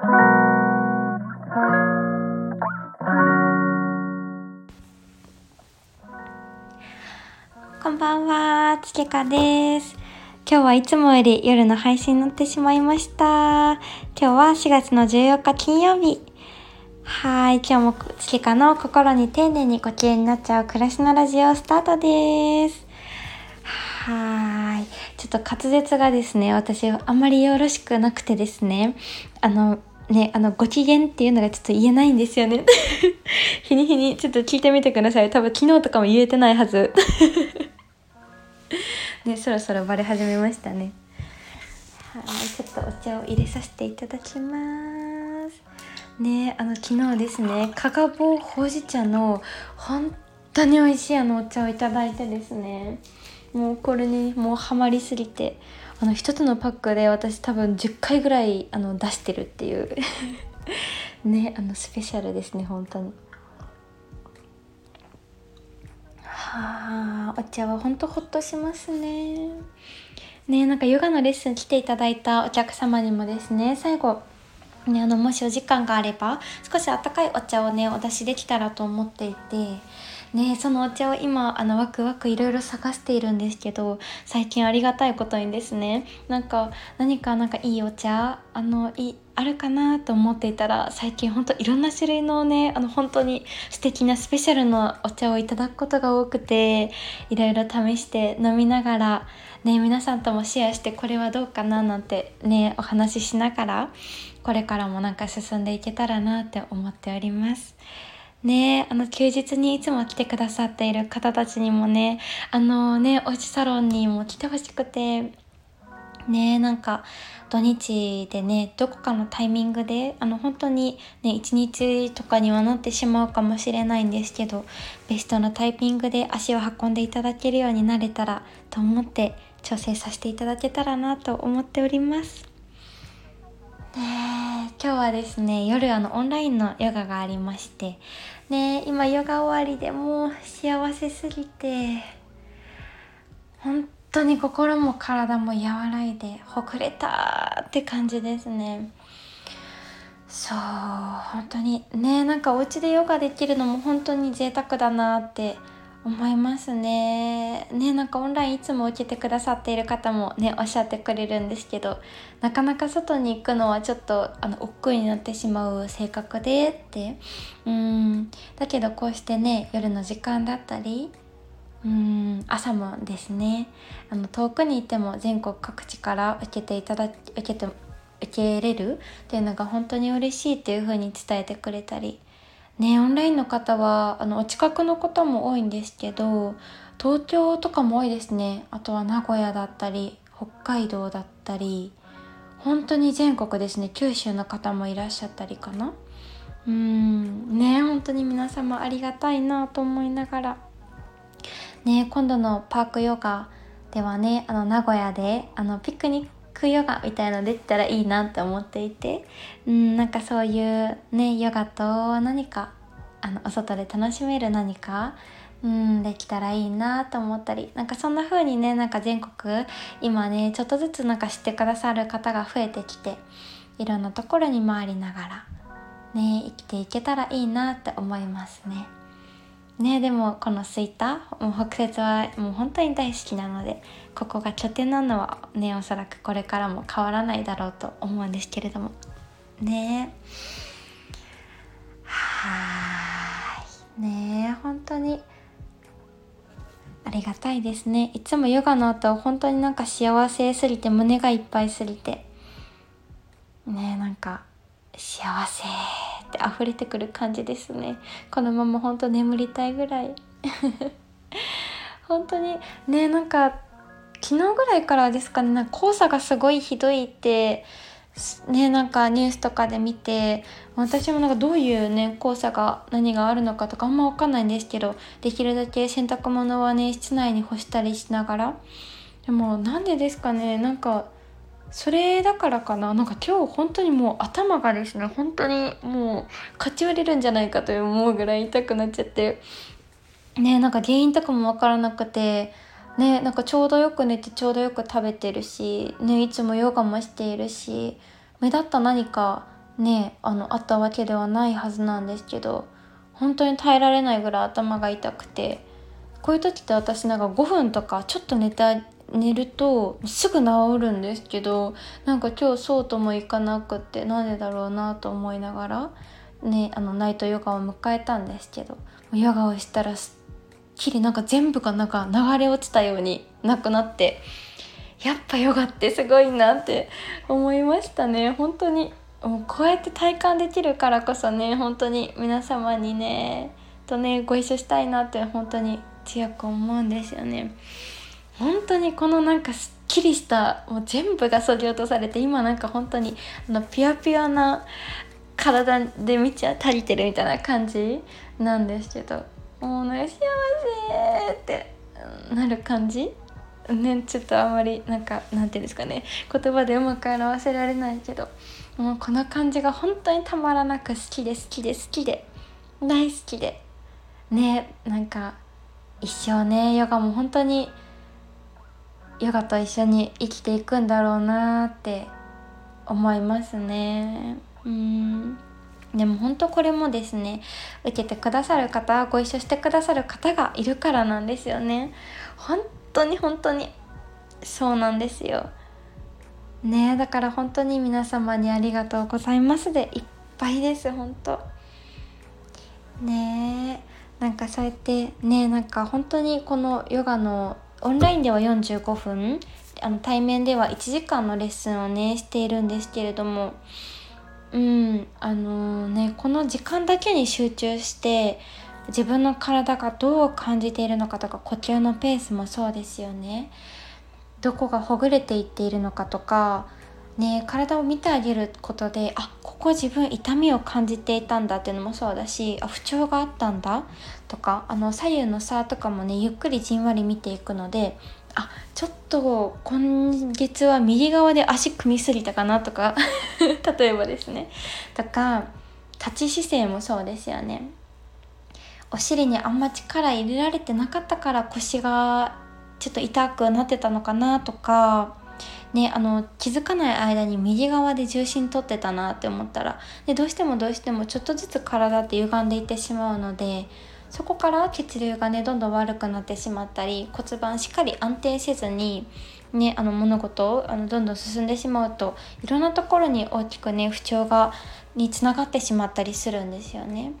こんばんは、つけかです。今日はいつもより夜の配信になってしまいました。今日は4月の14日金曜日。はい、今日もつけかの心に丁寧にご機嫌になっちゃう暮らしのラジオスタートです。はい。ちょっと滑舌がですね、私あんまりよろしくなくてですね、あの、ね、あの、ご機嫌っていうのがちょっと言えないんですよね。日に日にちょっと聞いてみてください。多分昨日とかも言えてないはず。ね、そろそろバレ始めましたね。はい、ちょっとお茶を入れさせていただきます。ね、あの昨日ですね、加賀棒ほうじ茶の本当に美味しいあのお茶をいただいてですね。もうこれにもうハマりすぎて、あの一つのパックで私多分10回ぐらいあの出してるっていう ね、あのスペシャルですね本当に。はあ、お茶は本当ほっとしますね。ねなんかヨガのレッスン来ていただいたお客様にもですね、最後、ね、あの、もしお時間があれば、少しあったかいお茶をね、お出しできたらと思っていて、ねそのお茶を今、あの、ワクワクいろいろ探しているんですけど、最近ありがたいことにですね、なんか、何かなんかいいお茶、あの、あるかなと思っていたら最近ほんといろんな種類のねあの本当に素敵なスペシャルなお茶をいただくことが多くていろいろ試して飲みながらね皆さんともシェアしてこれはどうかななんてねお話ししながらこれからもなんか進んでいけたらなって思っております。ねあの休日にいつも来てくださっている方たちにもねあのねおうちサロンにも来てほしくてねなんか土日でねどこかのタイミングであの本当にね一日とかにはなってしまうかもしれないんですけどベストなタイミングで足を運んでいただけるようになれたらと思って調整させていただけたらなと思っております。ね今日はですね夜あのオンラインのヨガがありましてね今ヨガ終わりでもう幸せすぎて本当に心も体も和らいでほぐれたって感じですね。そう本当にねなんかお家でヨガできるのも本当に贅沢だなって思いますね。ねなんかオンラインいつも受けてくださっている方もねおっしゃってくれるんですけどなかなか外に行くのはちょっとあの億劫になってしまう性格でって。うん。だけどこうしてね夜の時間だったりうん朝もですねあの遠くにいても全国各地から受けていただ受けて受け入れるっていうのが本当に嬉しいっていう風に伝えてくれたりねオンラインの方はあのお近くのことも多いんですけど東京とかも多いですね。あとは名古屋だったり北海道だったり本当に全国ですね。九州の方もいらっしゃったりかな。うん。ね本当に皆様ありがたいなと思いながら。ね今度のパークヨガではねあの名古屋であのピクニックヨガみたいのできたらいいなって思っていてうんなんかそういうねヨガと何かあのお外で楽しめる何かうんできたらいいなと思ったりなんかそんな風にねなんか全国今ねちょっとずつなんか知ってくださる方が増えてきていろんなところに回りながらね生きていけたらいいなって思いますね。ねでもこの吹田もう北節はもう本当に大好きなのでここが拠点なのはねおそらくこれからも変わらないだろうと思うんですけれども。ね。はい。ね本当にありがたいですね。いつもヨガの後本当になんか幸せすぎて胸がいっぱいすぎて。ねなんか幸せ。って溢れてくる感じですね。このまま本当眠りたいぐらい。本当にねなんか昨日ぐらいからですかねなんか黄砂がすごいひどいってねなんかニュースとかで見て私もなんかどういうね黄砂が何があるのかとかあんま分かんないんですけどできるだけ洗濯物はね室内に干したりしながら。でもなんでですかねなんかそれだからかな。なんか今日本当にもう頭がですね本当にもうかち割れるんじゃないかと思うぐらい痛くなっちゃって。ねなんか原因とかも分からなくて。ねなんかちょうどよく寝てちょうどよく食べてるし。ねいつもヨガもしているし。目立った何かねあのあったわけではないはずなんですけど。本当に耐えられないぐらい頭が痛くて。こういう時って私なんか5分とかちょっと寝た寝るとすぐ治るんですけどなんか今日そうともいかなくってなんでだろうなと思いながらねあのナイトヨガを迎えたんですけどヨガをしたらすっきりなんか全部がなんか流れ落ちたようになくなってやっぱヨガって すごいなって思いましたね。本当にもうこうやって体感できるからこそね本当に皆様にねとねご一緒したいなって本当に強く思うんですよね。本当にこのなんかすっきりしたもう全部がそぎ落とされて今なんか本当にあのピュアピュアな体で満ちゃ足りてるみたいな感じなんですけどもうね幸せって。なる感じねちょっとあんまりなんかなんていうんですかね。言葉でうまく表せられないけど。もうこの感じが本当にたまらなく好きで好きで好きで。大好きで。ねなんか一生ねヨガも本当にヨガと一緒に生きていくんだろうなって思いますね。うん。でも本当これもですね受けてくださる方ご一緒してくださる方がいるからなんですよね。本当に本当にそうなんですよ。ねだから本当に皆様にありがとうございますでいっぱいです本当。ねなんかそうやってねなんか本当にこのヨガのオンラインでは45分あの対面では1時間のレッスンをねしているんですけれどもうんあのー、ねこの時間だけに集中して自分の体がどう感じているのかとか呼吸のペースもそうですよね。どこがほぐれていっているのかとかね体を見てあげることであここ自分痛みを感じていたんだっていうのもそうだしあ不調があったんだとかあの左右の差とかもねゆっくりじんわり見ていくのであちょっと今月は右側で足組みすぎたかなとか 例えばですね。とか立ち姿勢もそうですよね。お尻にあんま力入れられてなかったから腰がちょっと痛くなってたのかなとかね、あの気づかない間に右側で重心取ってたなって思ったらでどうしてもどうしてもちょっとずつ体って歪んでいってしまうのでそこから血流がねどんどん悪くなってしまったり骨盤しっかり安定せずに、ね、あの物事をあのどんどん進んでしまうといろんなところに大きくね不調がにつながってしまったりするんですよね。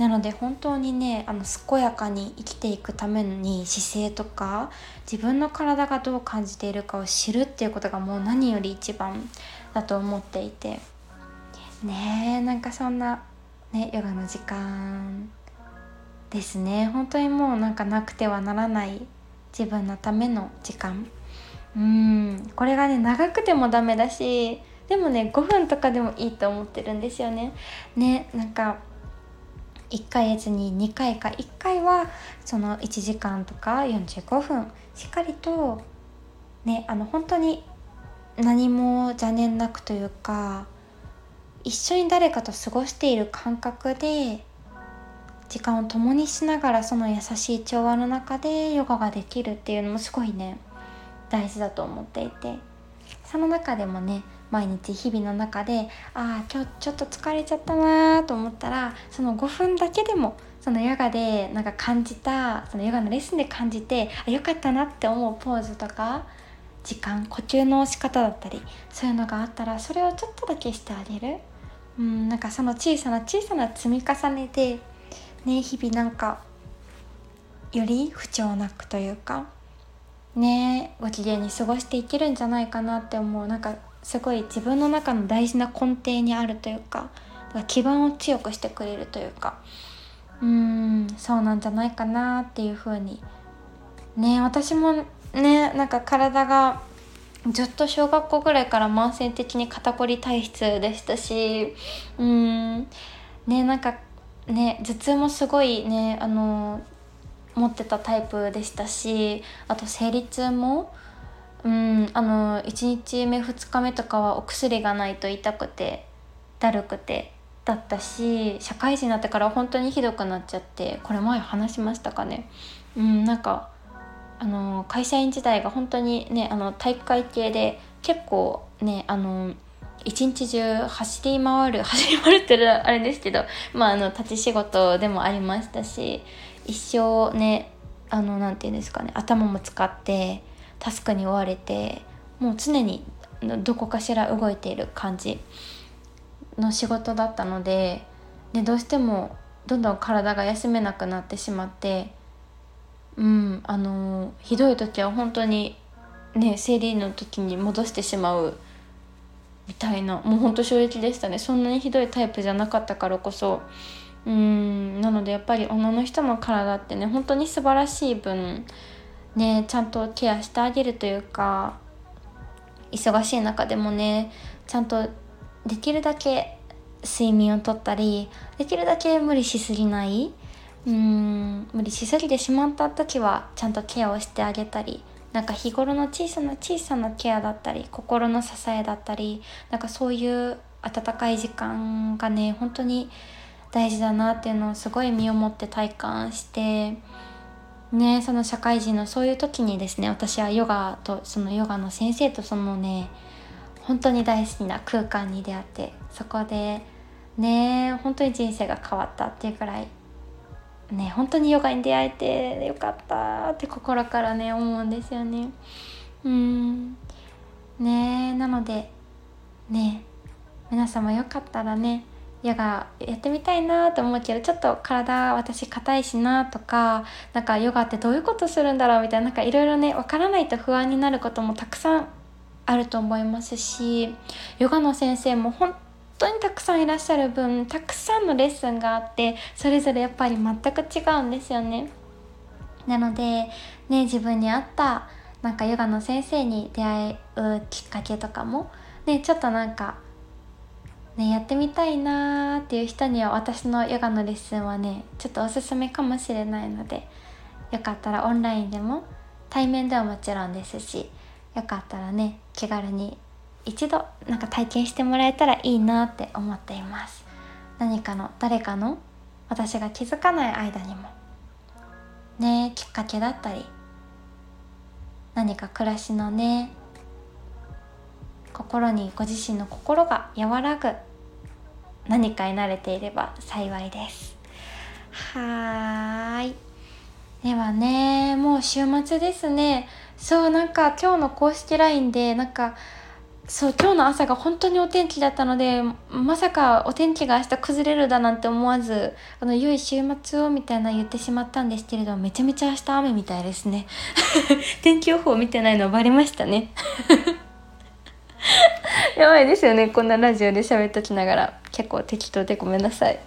なので本当にねあの健やかに生きていくために姿勢とか自分の体がどう感じているかを知るっていうことがもう何より一番だと思っていて。ねえなんかそんなねヨガの時間ですね。本当にもうなんかなくてはならない自分のための時間。うん。これがね長くてもダメだしでもね5分とかでもいいと思ってるんですよね。ねなんか1ヶ月に2回か1回はその1時間とか45分しっかりとねあの本当に何も邪念なくというか一緒に誰かと過ごしている感覚で時間を共にしながらその優しい調和の中でヨガができるっていうのもすごいね大事だと思っていて。その中でもね毎日日々の中でああ今日ちょっと疲れちゃったなと思ったらその5分だけでもそのヨガでなんか感じたそのヨガのレッスンで感じてあよかったなって思うポーズとか時間呼吸の仕方だったりそういうのがあったらそれをちょっとだけしてあげる。うんなんかその小さな小さな積み重ねでね日々なんかより不調なくというかねご機嫌に過ごしていけるんじゃないかなって思う。なんかすごい自分の中の大事な根底にあるというか基盤を強くしてくれるというかうんそうなんじゃないかなっていう風にね私もねなんか体がずっと小学校ぐらいから慢性的に肩こり体質でしたしうんねなんかね頭痛もすごいねあの持ってたタイプでしたしあと生理痛もうんあの1日目2日目とかはお薬がないと痛くてだるくてだったし社会人になってから本当にひどくなっちゃってこれ前話しましたかね。うんなんかあの会社員時代が本当にねあの体育会系で結構ねあの一日中走り回る走り回るってあれですけどまああの立ち仕事でもありましたし一生ねあの何て言うんですかね頭も使ってタスクに追われてもう常にどこかしら動いている感じの仕事だったのででどうしてもどんどん体が休めなくなってしまってうんあのひどい時は本当にね生理の時に戻してしまうみたいなもうほんと衝撃でしたね。そんなにひどいタイプじゃなかったからこそうんなのでやっぱり女の人の体ってね本当に素晴らしい分ねちゃんとケアしてあげるというか忙しい中でもねちゃんとできるだけ睡眠をとったりできるだけ無理しすぎないうん無理しすぎてしまった時はちゃんとケアをしてあげたりなんか日頃の小さな小さなケアだったり心の支えだったりなんかそういう温かい時間がね本当に大事だなっていうのをすごい身をもって体感してねその社会人のそういう時にですね私はヨガとそのヨガの先生とそのね本当に大好きな空間に出会ってそこでね本当に人生が変わったっていうくらいね本当にヨガに出会えてよかったって心からね思うんですよね。うん。ねなのでね皆様よかったらねヨガやってみたいなと思うけどちょっと体私硬いしなとかなんかヨガってどういうことするんだろうみたいななんかいろいろね分からないと不安になることもたくさんあると思いますしヨガの先生も本当にたくさんいらっしゃる分たくさんのレッスンがあってそれぞれやっぱり全く違うんですよね。なのでね自分に合ったなんかヨガの先生に出会うきっかけとかもねちょっとなんかねやってみたいなーっていう人には私のヨガのレッスンはねちょっとおすすめかもしれないのでよかったらオンラインでも対面ではもちろんですしよかったらね気軽に一度なんか体験してもらえたらいいなって思っています。何かの誰かの私が気づかない間にもねきっかけだったり何か暮らしのね心にご自身の心が和らぐ何かに慣れていれば幸いです。はい。ではねもう週末ですね。そうなんか今日の公式 LINE でなんかそう今日の朝が本当にお天気だったのでまさかお天気が明日崩れるだなんて思わずあの良い週末をみたいな言ってしまったんですけれどめちゃめちゃ明日雨みたいですね。天気予報見てないのバレましたね。やばいですよね。こんなラジオで喋っときながら。結構適当でごめんなさい。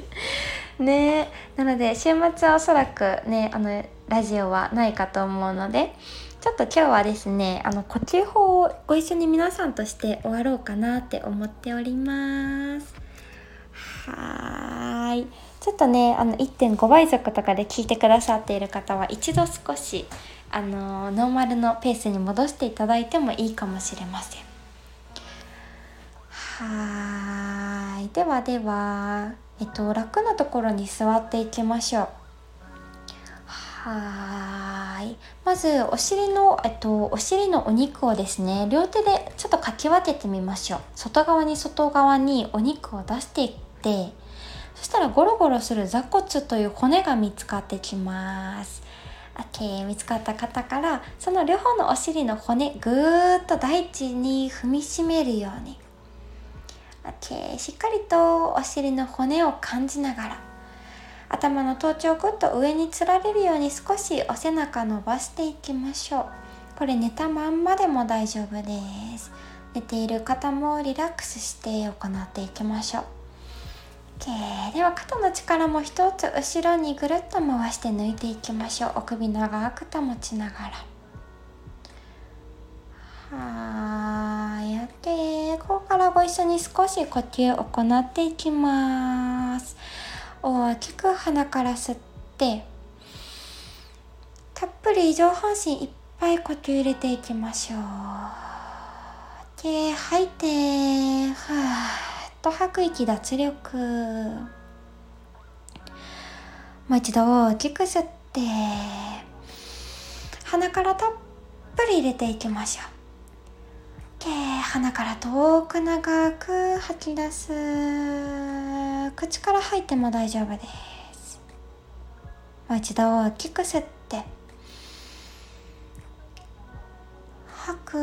ね。なので週末はおそらくねあのラジオはないかと思うのでちょっと今日はですねあの呼吸法をご一緒に皆さんとして終わろうかなって思っております。はい。ちょっとねあの1.5倍速とかで聞いてくださっている方は一度少しあのノーマルのペースに戻していただいてもいいかもしれませんはい。ではではえっと楽なところに座っていきましょう。はい。まずお尻の、えっと、お尻のお肉をですね両手でちょっとかき分けてみましょう。外側に外側にお肉を出していってそしたらゴロゴロする座骨という骨が見つかってきます。OK 見つかった方からその両方のお尻の骨ぐーっと大地に踏みしめるように。OK しっかりとお尻の骨を感じながら頭の頭頂をぐっと上につられるように少しお背中伸ばしていきましょう。これ寝たまんまでも大丈夫です。寝ている方もリラックスして行っていきましょう。OK では肩の力も一つ後ろにぐるっと回して抜いていきましょう。お首長く保ちながら。はいやってここからご一緒に少し呼吸を行っていきます。大きく鼻から吸って。たっぷり上半身いっぱい呼吸入れていきましょう。で吐いてふーっと吐く息脱力。もう一度大きく吸って。鼻からたっぷり入れていきましょう。鼻から遠く長く吐き出す。口から吐いても大丈夫です。もう一度大きく吸って。吐く。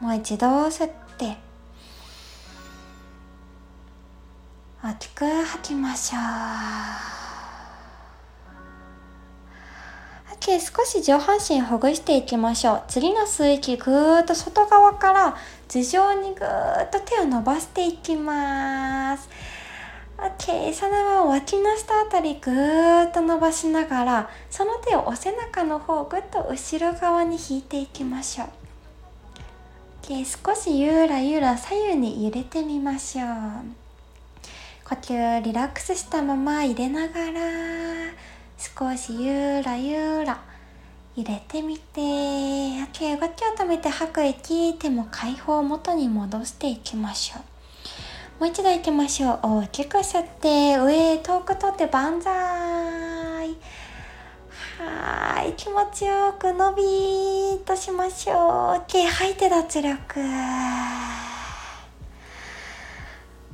もう一度吸って。大きく吐きましょう。OK 少し上半身ほぐしていきましょう。次の吸う息ぐーっと外側から頭上にぐーっと手を伸ばしていきます。OK そのまま脇の下あたりぐーっと伸ばしながらその手をお背中の方ぐっと後ろ側に引いていきましょう。OK 少しゆらゆら左右に揺れてみましょう。呼吸リラックスしたまま入れながら少しゆらゆら。入れてみて。OK 動きを止めて吐く息手も解放元に戻していきましょう。もう一度いきましょう。大きく吸って上遠く取って万歳。はい気持ちよく伸びーとしましょう。OK 吐いて脱力。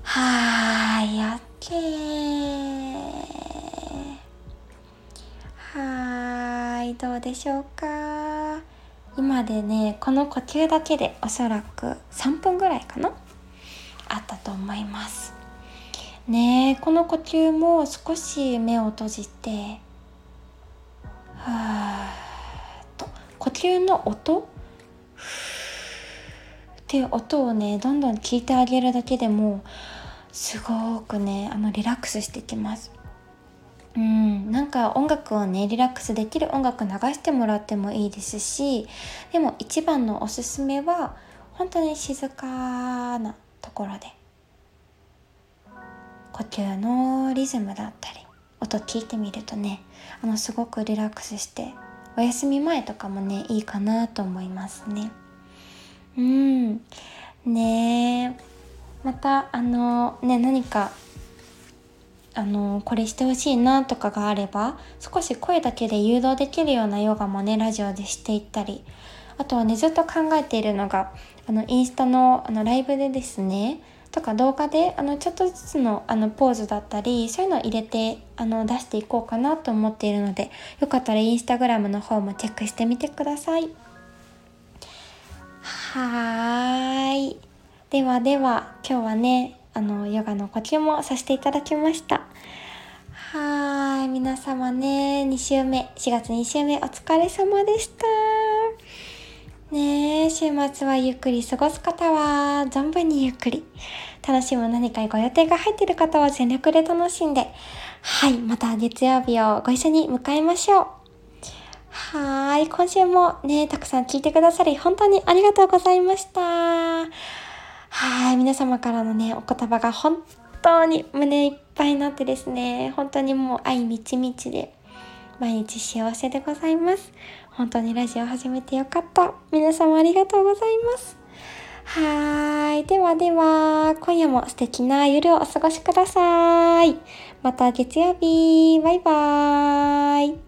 はい OK はいどうでしょうか？今でねこの呼吸だけでおそらく3分ぐらいかな？あったと思います。ねこの呼吸も少し目を閉じてはーと呼吸の音？っていう音をねどんどん聞いてあげるだけでもすごくねあのリラックスしてきます。うんなんか音楽をねリラックスできる音楽流してもらってもいいですしでも一番のおすすめは本当に静かなところで呼吸のリズムだったり音聞いてみるとねあのすごくリラックスしてお休み前とかもねいいかなと思いますね。うん。ねまたあのね何かあのこれしてほしいなとかがあれば少し声だけで誘導できるようなヨガもねラジオでしていったりあとはねずっと考えているのがあのインスタのあのライブでですねとか動画であのちょっとずつのあのポーズだったりそういうのを入れてあの出していこうかなと思っているのでよかったらインスタグラムの方もチェックしてみてください。はーい。ではでは今日はねあのヨガの呼吸もさせていただきましたはい皆様ね2週目4月2週目お疲れ様でしたね週末はゆっくり過ごす方は存分にゆっくり楽しむ何かご予定が入っている方は全力で楽しんではいまた月曜日をご一緒に迎えましょうはい。今週もね、たくさん聞いてくださり、本当にありがとうございました。はい、皆様からのね、お言葉が本当に胸いっぱいになってですね、本当にもう愛みちみちで、毎日幸せでございます。本当にラジオ始めてよかった。皆様ありがとうございます。はーい。ではでは、今夜も素敵な夜をお過ごしください。また月曜日。バイバーイ。